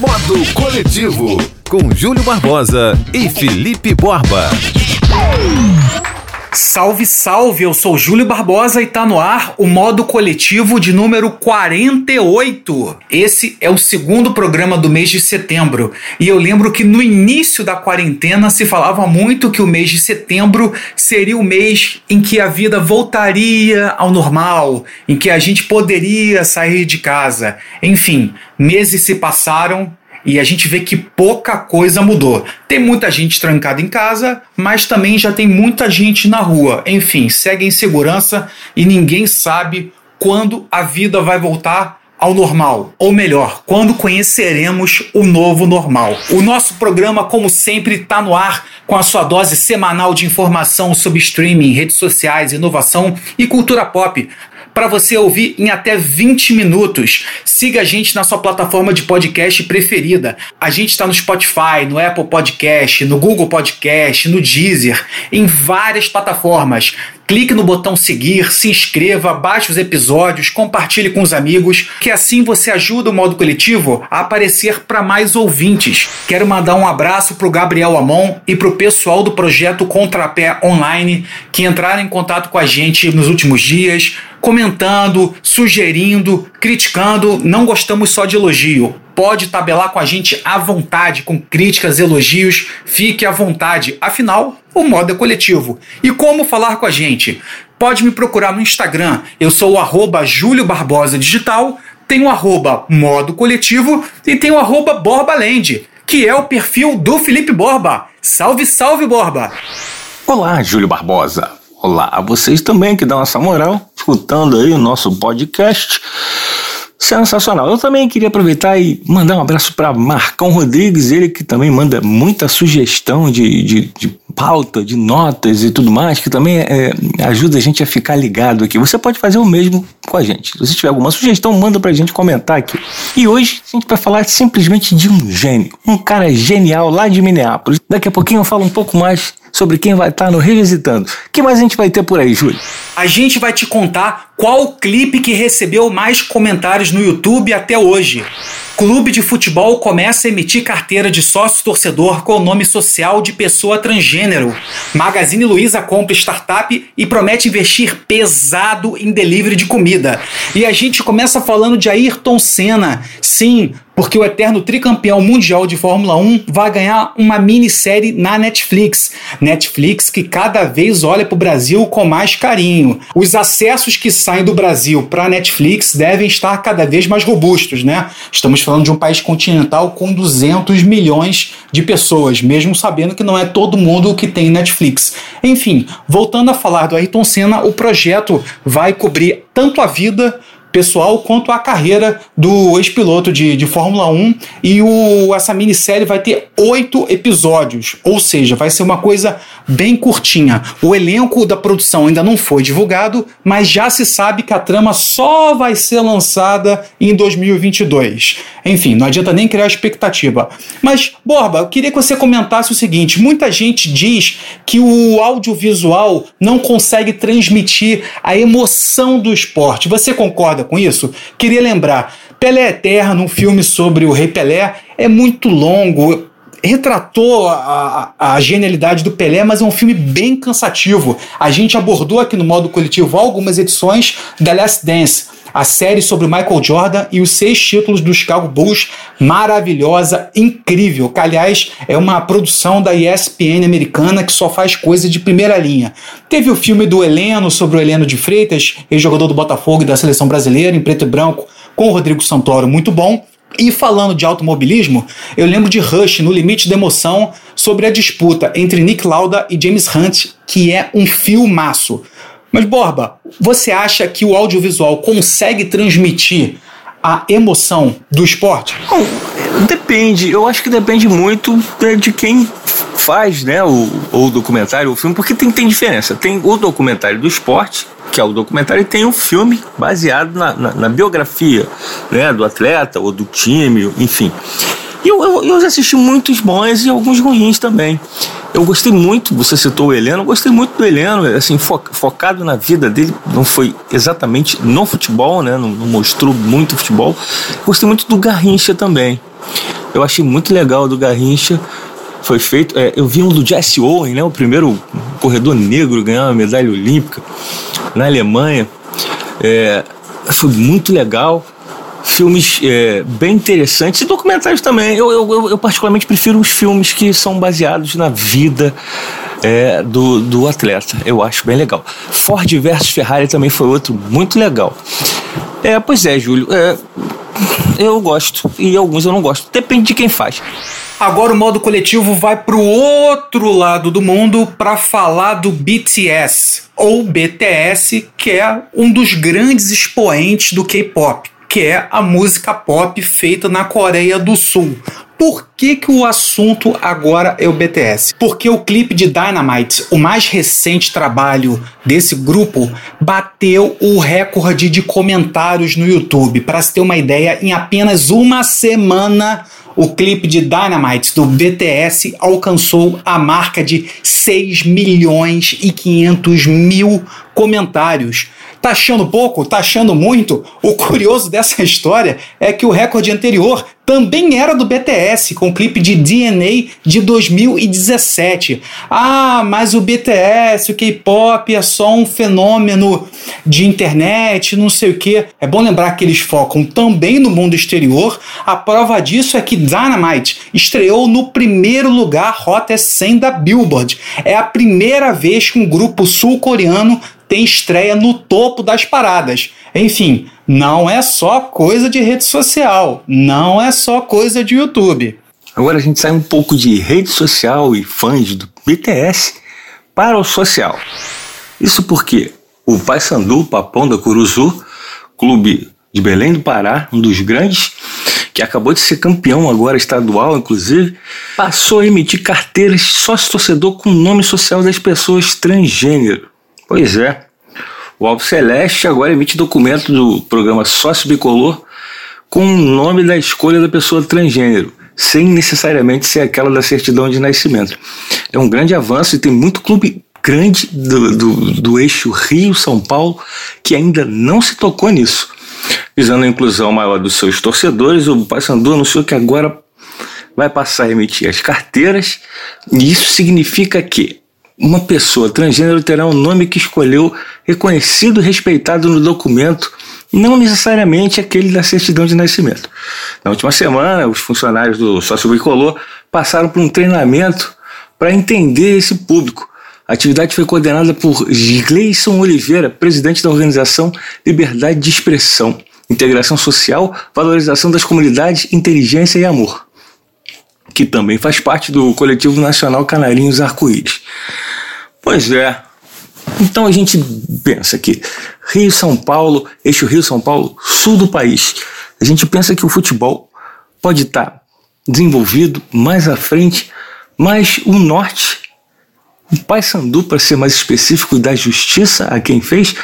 Modo Coletivo, com Júlio Barbosa e Felipe Borba. Salve, salve! Eu sou Júlio Barbosa e tá no ar o modo coletivo de número 48. Esse é o segundo programa do mês de setembro e eu lembro que no início da quarentena se falava muito que o mês de setembro seria o mês em que a vida voltaria ao normal, em que a gente poderia sair de casa. Enfim, meses se passaram e a gente vê que pouca coisa mudou. Tem muita gente trancada em casa, mas também já tem muita gente na rua. Enfim, segue em segurança e ninguém sabe quando a vida vai voltar ao normal, ou melhor, quando conheceremos o novo normal. O nosso programa, como sempre, está no ar com a sua dose semanal de informação sobre streaming, redes sociais, inovação e cultura pop para você ouvir em até 20 minutos. Siga a gente na sua plataforma de podcast preferida. A gente está no Spotify, no Apple Podcast, no Google Podcast, no Deezer, em várias plataformas. Clique no botão seguir, se inscreva, baixe os episódios, compartilhe com os amigos, que assim você ajuda o modo coletivo a aparecer para mais ouvintes. Quero mandar um abraço para o Gabriel Amon e para o pessoal do projeto Contrapé Online que entraram em contato com a gente nos últimos dias, comentando, sugerindo, criticando. Não gostamos só de elogio pode tabelar com a gente à vontade, com críticas, elogios, fique à vontade. Afinal, o modo é coletivo. E como falar com a gente? Pode me procurar no Instagram, eu sou o arroba Júlio Barbosa Digital, tem o arroba Modo Coletivo e tem o arroba que é o perfil do Felipe Borba. Salve, salve, Borba! Olá, Júlio Barbosa. Olá a vocês também que dão essa moral, escutando aí o nosso podcast. Sensacional. Eu também queria aproveitar e mandar um abraço para Marcão Rodrigues, ele que também manda muita sugestão de, de, de pauta, de notas e tudo mais, que também é, ajuda a gente a ficar ligado aqui. Você pode fazer o mesmo com a gente. Se você tiver alguma sugestão, manda pra gente comentar aqui. E hoje a gente vai falar simplesmente de um gênio, um cara genial lá de Minneapolis. Daqui a pouquinho eu falo um pouco mais sobre quem vai estar no Revisitando. O que mais a gente vai ter por aí, Júlio? A gente vai te contar qual clipe que recebeu mais comentários no YouTube até hoje. Clube de futebol começa a emitir carteira de sócio torcedor com o nome social de pessoa transgênero. Magazine Luiza compra startup e promete investir pesado em delivery de comida. E a gente começa falando de Ayrton Senna. Sim, porque o eterno tricampeão mundial de Fórmula 1 vai ganhar uma minissérie na Netflix. Netflix que cada vez olha para o Brasil com mais carinho. Os acessos que saem do Brasil para a Netflix devem estar cada vez mais robustos, né? Estamos falando de um país continental com 200 milhões de pessoas, mesmo sabendo que não é todo mundo que tem Netflix. Enfim, voltando a falar do Ayrton Senna, o projeto vai cobrir tanto a vida pessoal quanto a carreira do ex-piloto de, de Fórmula 1. E o, essa minissérie vai ter oito episódios, ou seja, vai ser uma coisa bem curtinha. O elenco da produção ainda não foi divulgado, mas já se sabe que a trama só vai ser lançada em 2022. Enfim, não adianta nem criar expectativa. Mas, Borba, eu queria que você comentasse o seguinte: muita gente diz que o audiovisual não consegue transmitir a emoção do esporte. Você concorda com isso? Queria lembrar, Pelé Eterno, um filme sobre o Rei Pelé, é muito longo, retratou a, a, a, genialidade do Pelé, mas é um filme bem cansativo. A gente abordou aqui no modo coletivo algumas edições da Last Dance, a série sobre o Michael Jordan e os seis títulos do Chicago Bulls, maravilhosa, incrível, que aliás é uma produção da ESPN americana que só faz coisa de primeira linha. Teve o filme do Heleno sobre o Heleno de Freitas, ex-jogador do Botafogo e da seleção brasileira, em preto e branco, com o Rodrigo Santoro, muito bom. E falando de automobilismo, eu lembro de Rush no Limite da Emoção sobre a disputa entre Nick Lauda e James Hunt, que é um filmaço. Mas, Borba, você acha que o audiovisual consegue transmitir a emoção do esporte? Bom, depende. Eu acho que depende muito né, de quem faz né, o, o documentário, o filme, porque tem, tem diferença. Tem o documentário do esporte, que é o documentário, e tem o filme baseado na, na, na biografia né, do atleta ou do time, enfim. E eu, eu, eu assisti muitos bons e alguns ruins também. Eu gostei muito, você citou o Heleno, eu gostei muito do Heleno, assim, fo focado na vida dele, não foi exatamente no futebol, né? Não, não mostrou muito futebol. Gostei muito do Garrincha também. Eu achei muito legal do Garrincha. Foi feito. É, eu vi um do Jesse Owen, né? O primeiro corredor negro ganhar uma medalha olímpica na Alemanha. É, foi muito legal filmes é, bem interessantes e documentários também. Eu, eu, eu, particularmente prefiro os filmes que são baseados na vida é, do, do atleta. Eu acho bem legal. Ford versus Ferrari também foi outro muito legal. É, pois é, Júlio. É, eu gosto e alguns eu não gosto. Depende de quem faz. Agora o modo coletivo vai para o outro lado do mundo para falar do BTS ou BTS, que é um dos grandes expoentes do K-pop que é a música pop feita na Coreia do Sul. Por que, que o assunto agora é o BTS? Porque o clipe de Dynamite, o mais recente trabalho desse grupo, bateu o recorde de comentários no YouTube. Para se ter uma ideia, em apenas uma semana, o clipe de Dynamite do BTS alcançou a marca de 6 milhões e 500 mil comentários. Tá achando pouco? Tá achando muito? O curioso dessa história é que o recorde anterior também era do BTS, com o clipe de DNA de 2017. Ah, mas o BTS, o K-pop é só um fenômeno de internet, não sei o que. É bom lembrar que eles focam também no mundo exterior. A prova disso é que Dynamite estreou no primeiro lugar Hot 100 da Billboard. É a primeira vez que um grupo sul-coreano tem estreia no topo das paradas. Enfim, não é só coisa de rede social, não é só coisa de YouTube. Agora a gente sai um pouco de rede social e fãs do BTS para o social. Isso porque o Paysandu, Papão da Curuzu, clube de Belém do Pará, um dos grandes, que acabou de ser campeão agora estadual, inclusive, passou a emitir carteiras sócio-torcedor com o nome social das pessoas transgênero. Pois é. O Alvo Celeste agora emite documento do programa Sócio Bicolor com o nome da escolha da pessoa transgênero, sem necessariamente ser aquela da certidão de nascimento. É um grande avanço e tem muito clube grande do, do, do eixo Rio-São Paulo que ainda não se tocou nisso. Visando a inclusão maior dos seus torcedores, o Paysandu anunciou que agora vai passar a emitir as carteiras, e isso significa que uma pessoa transgênero terá um nome que escolheu reconhecido e respeitado no documento, não necessariamente aquele da certidão de nascimento. Na última semana, os funcionários do Sócio Bicolor passaram por um treinamento para entender esse público. A atividade foi coordenada por Gleison Oliveira, presidente da organização Liberdade de Expressão, Integração Social, Valorização das Comunidades, Inteligência e Amor que também faz parte do coletivo nacional Canarinhos Arco-Íris. Pois é. Então a gente pensa que Rio São Paulo, eixo Rio São Paulo, sul do país. A gente pensa que o futebol pode estar desenvolvido mais à frente, mas o norte, o Paysandu, para ser mais específico, da justiça a quem fez,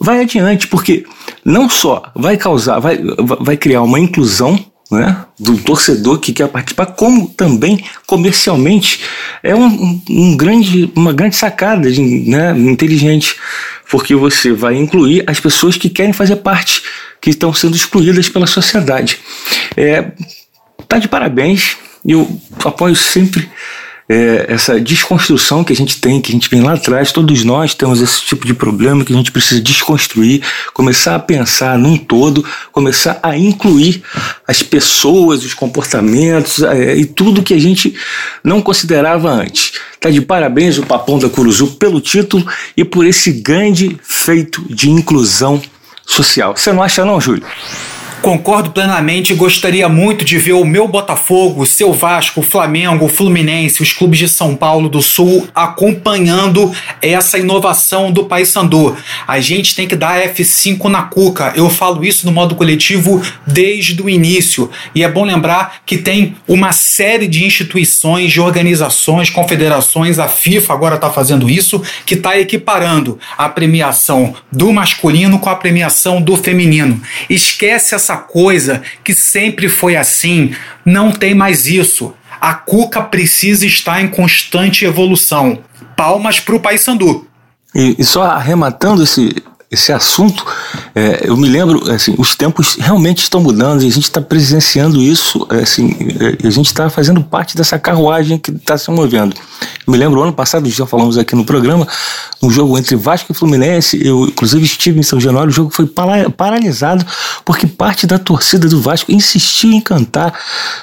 vai adiante, porque não só vai causar, vai, vai criar uma inclusão né, do torcedor que quer participar, como também comercialmente é um, um grande, uma grande sacada né, inteligente, porque você vai incluir as pessoas que querem fazer parte, que estão sendo excluídas pela sociedade. É, tá de parabéns, eu apoio sempre é, essa desconstrução que a gente tem, que a gente vem lá atrás, todos nós temos esse tipo de problema que a gente precisa desconstruir, começar a pensar num todo, começar a incluir as pessoas, os comportamentos é, e tudo que a gente não considerava antes. Tá de parabéns o Papão da Curuzu pelo título e por esse grande feito de inclusão social. Você não acha não, Júlio? Concordo plenamente e gostaria muito de ver o meu Botafogo, o seu Vasco, o Flamengo, o Fluminense, os clubes de São Paulo do Sul acompanhando essa inovação do Paysandu. A gente tem que dar F5 na cuca. Eu falo isso no modo coletivo desde o início. E é bom lembrar que tem uma série de instituições, de organizações, confederações, a FIFA agora está fazendo isso, que está equiparando a premiação do masculino com a premiação do feminino. Esquece essa essa coisa que sempre foi assim. Não tem mais isso. A Cuca precisa estar em constante evolução. Palmas para o Paysandu. E, e só arrematando esse, esse assunto, é, eu me lembro, assim, os tempos realmente estão mudando e a gente está presenciando isso, é, assim, é, a gente está fazendo parte dessa carruagem que está se movendo. Eu me lembro, ano passado, já falamos aqui no programa, um jogo entre Vasco e Fluminense, eu inclusive estive em São Januário, o jogo foi paralisado porque parte da torcida do Vasco insistiu em cantar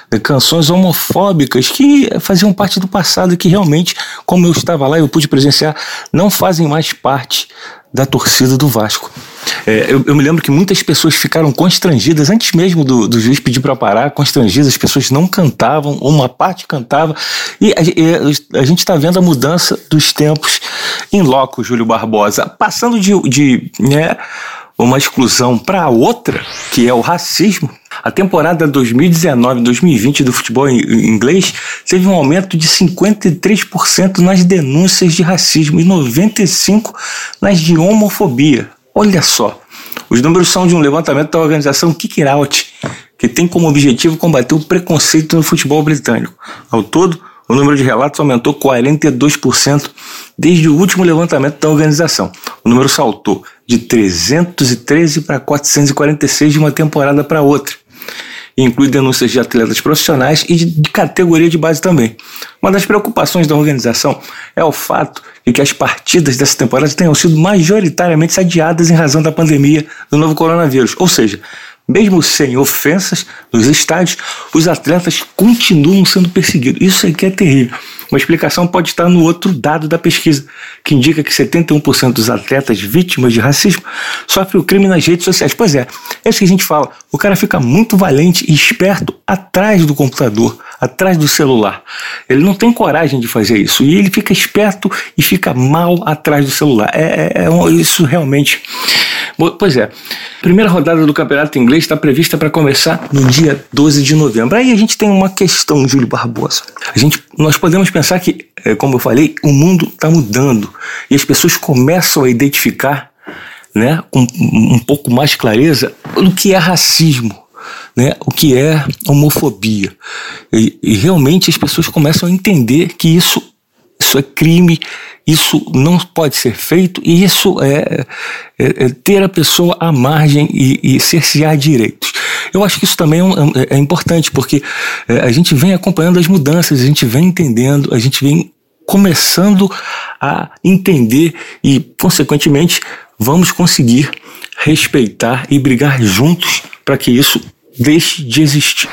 é, canções homofóbicas que faziam parte do passado que realmente, como eu estava lá, eu pude presenciar, não fazem mais parte da torcida do Vasco. É, eu, eu, me lembro que muitas pessoas ficaram constrangidas, antes mesmo do, do juiz pedir para parar, constrangidas, as pessoas não cantavam, uma parte cantava, e a, a gente está vendo a mudança dos tempos em loco, Júlio Barbosa. Passando de, de né, uma exclusão para outra, que é o racismo, a temporada 2019-2020 do futebol inglês teve um aumento de 53% nas denúncias de racismo e 95% nas de homofobia. Olha só, os números são de um levantamento da organização Kick Out, que tem como objetivo combater o preconceito no futebol britânico. Ao todo, o número de relatos aumentou 42% desde o último levantamento da organização. O número saltou de 313 para 446 de uma temporada para outra. E inclui denúncias de atletas profissionais e de categoria de base também. Uma das preocupações da organização é o fato de que as partidas dessa temporada tenham sido majoritariamente adiadas em razão da pandemia do novo coronavírus, ou seja, mesmo sem ofensas nos estádios, os atletas continuam sendo perseguidos. Isso aqui é terrível. Uma explicação pode estar no outro dado da pesquisa, que indica que 71% dos atletas vítimas de racismo sofrem o crime nas redes sociais. Pois é, é isso que a gente fala. O cara fica muito valente e esperto atrás do computador, atrás do celular. Ele não tem coragem de fazer isso. E ele fica esperto e fica mal atrás do celular. É, é, é isso realmente. Pois é. Primeira rodada do Campeonato Inglês está prevista para começar no dia 12 de novembro. Aí a gente tem uma questão, Júlio Barbosa. A gente, nós podemos pensar que, é, como eu falei, o mundo está mudando e as pessoas começam a identificar, né, com um pouco mais clareza, o que é racismo. Né, o que é homofobia. E, e realmente as pessoas começam a entender que isso isso é crime, isso não pode ser feito, e isso é, é, é ter a pessoa à margem e, e, cercear direitos. Eu acho que isso também é, é, é importante, porque é, a gente vem acompanhando as mudanças, a gente vem entendendo, a gente vem começando a entender e, consequentemente, vamos conseguir respeitar e brigar juntos para que isso deixe de existir.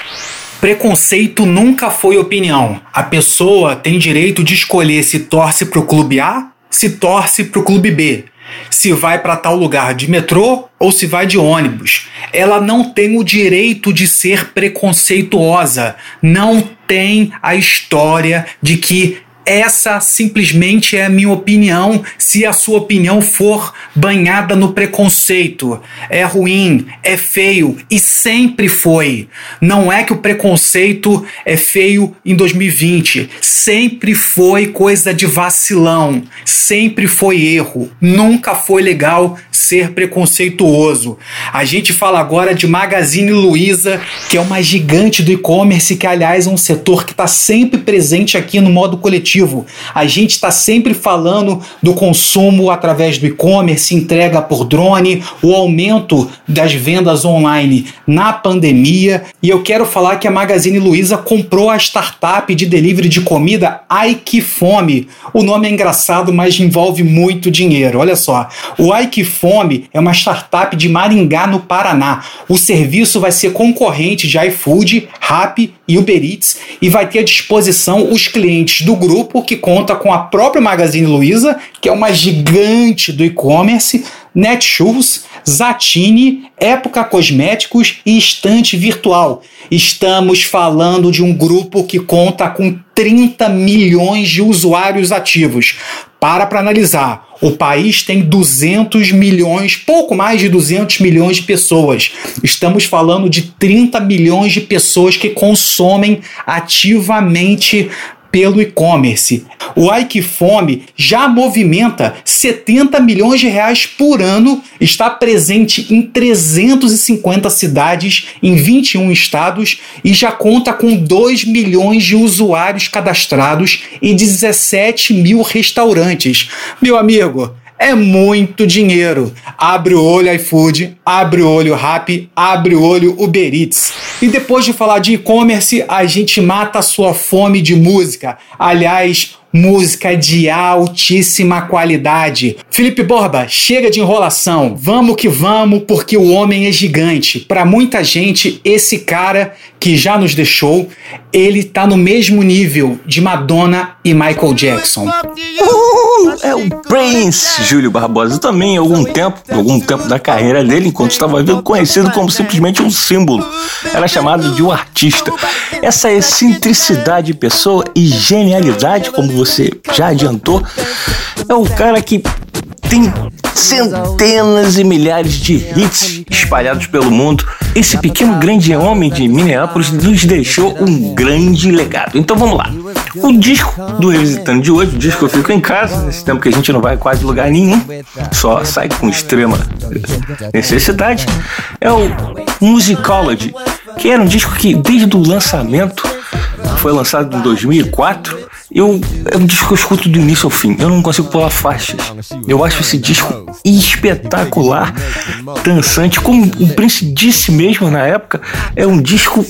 Preconceito nunca foi opinião. A pessoa tem direito de escolher se torce para o clube A, se torce para o clube B, se vai para tal lugar de metrô ou se vai de ônibus. Ela não tem o direito de ser preconceituosa. Não tem a história de que essa simplesmente é a minha opinião. Se a sua opinião for banhada no preconceito, é ruim, é feio e sempre foi. Não é que o preconceito é feio em 2020, sempre foi coisa de vacilão, sempre foi erro. Nunca foi legal ser preconceituoso. A gente fala agora de Magazine Luiza, que é uma gigante do e-commerce, que aliás é um setor que está sempre presente aqui no modo coletivo a gente está sempre falando do consumo através do e-commerce, entrega por drone, o aumento das vendas online na pandemia. E eu quero falar que a Magazine Luiza comprou a startup de delivery de comida Ai Que Fome. O nome é engraçado, mas envolve muito dinheiro. Olha só, o Ai Que Fome é uma startup de Maringá, no Paraná. O serviço vai ser concorrente de iFood, Rappi e Uber Eats e vai ter à disposição os clientes do grupo que conta com a própria Magazine Luiza, que é uma gigante do e-commerce, Netshoes, Zatini, Época Cosméticos e Estante Virtual. Estamos falando de um grupo que conta com 30 milhões de usuários ativos. Para para analisar, o país tem 200 milhões, pouco mais de 200 milhões de pessoas. Estamos falando de 30 milhões de pessoas que consomem ativamente pelo e-commerce. O Ike Fome já movimenta 70 milhões de reais por ano, está presente em 350 cidades em 21 estados e já conta com 2 milhões de usuários cadastrados e 17 mil restaurantes. Meu amigo, é muito dinheiro. Abre o olho iFood, abre o olho Rappi, abre o olho Uber Eats. E depois de falar de e-commerce, a gente mata a sua fome de música. Aliás, música de altíssima qualidade. Felipe Borba, chega de enrolação. Vamos que vamos, porque o homem é gigante. Para muita gente, esse cara que já nos deixou, ele tá no mesmo nível de Madonna e Michael Jackson. É o Prince, Júlio Barbosa. Também, algum tempo, algum tempo da carreira dele, enquanto estava vivo, conhecido como simplesmente um símbolo. Era chamado de um artista. Essa excentricidade de pessoa e genialidade, como você já adiantou, é o cara que tem centenas e milhares de hits espalhados pelo mundo. Esse pequeno grande homem de Minneapolis nos deixou um grande legado. Então vamos lá. O disco do Revisitando de hoje, o disco eu fico em casa, nesse tempo que a gente não vai quase lugar nenhum, só sai com extrema necessidade, é o Musicology, que era um disco que desde o lançamento foi lançado em 2004 eu, é um disco que eu escuto do início ao fim. Eu não consigo pular faixas. Eu acho esse disco espetacular, dançante. Como o Prince disse mesmo na época, é um disco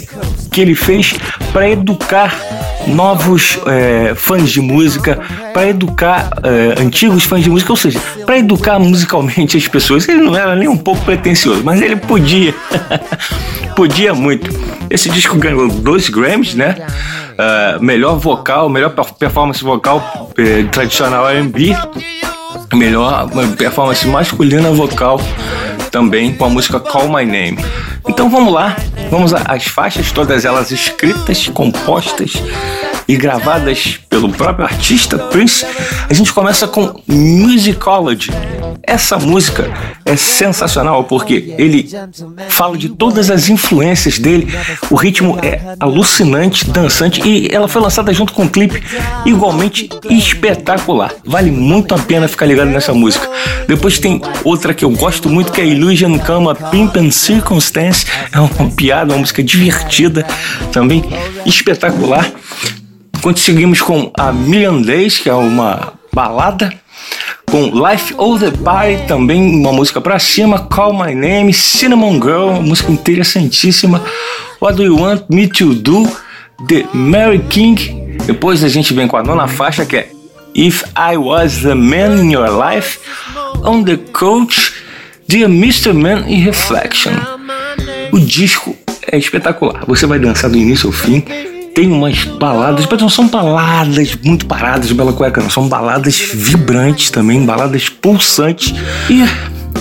que ele fez para educar novos é, fãs de música, para educar é, antigos fãs de música, ou seja, para educar musicalmente as pessoas. Ele não era nem um pouco pretencioso, mas ele podia, podia muito. Esse disco ganhou dois Grammys, né? Uh, melhor vocal, melhor performance vocal eh, tradicional R&B, melhor performance masculina vocal também com a música Call My Name. Então vamos lá, vamos às faixas, todas elas escritas, compostas e gravadas pelo próprio artista Prince. A gente começa com Musicology. Essa música é sensacional porque ele fala de todas as influências dele. O ritmo é alucinante, dançante e ela foi lançada junto com um clipe igualmente espetacular. Vale muito a pena ficar ligado nessa música. Depois tem outra que eu gosto muito que é Illusion Cama Pimp and Circumstance. É uma piada, uma música divertida, também espetacular. Conseguimos com a Million Days, que é uma balada com Life of the Party, também uma música pra cima, Call My Name, Cinnamon Girl, música interessantíssima, What Do You Want Me To Do, The Mary King, depois a gente vem com a nona faixa que é If I Was The Man In Your Life, On The Coach, Dear Mr. Man e Reflection. O disco é espetacular, você vai dançar do início ao fim, tem umas baladas, mas não são baladas muito paradas, Bela Cueca, não. São baladas vibrantes também, baladas pulsantes. E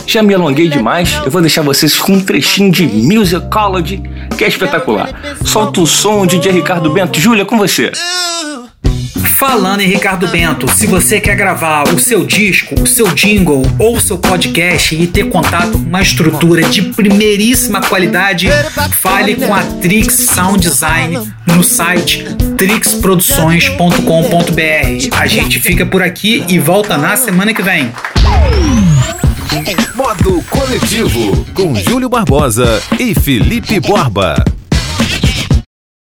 já me alonguei demais, eu vou deixar vocês com um trechinho de Musicology, que é espetacular. Solta o som, DJ Ricardo Bento. Júlia, com você. Falando em Ricardo Bento, se você quer gravar o seu disco, o seu jingle ou o seu podcast e ter contato com uma estrutura de primeiríssima qualidade, fale com a Trix Sound Design no site trixproduções.com.br. A gente fica por aqui e volta na semana que vem. Modo Coletivo, com Júlio Barbosa e Felipe Borba.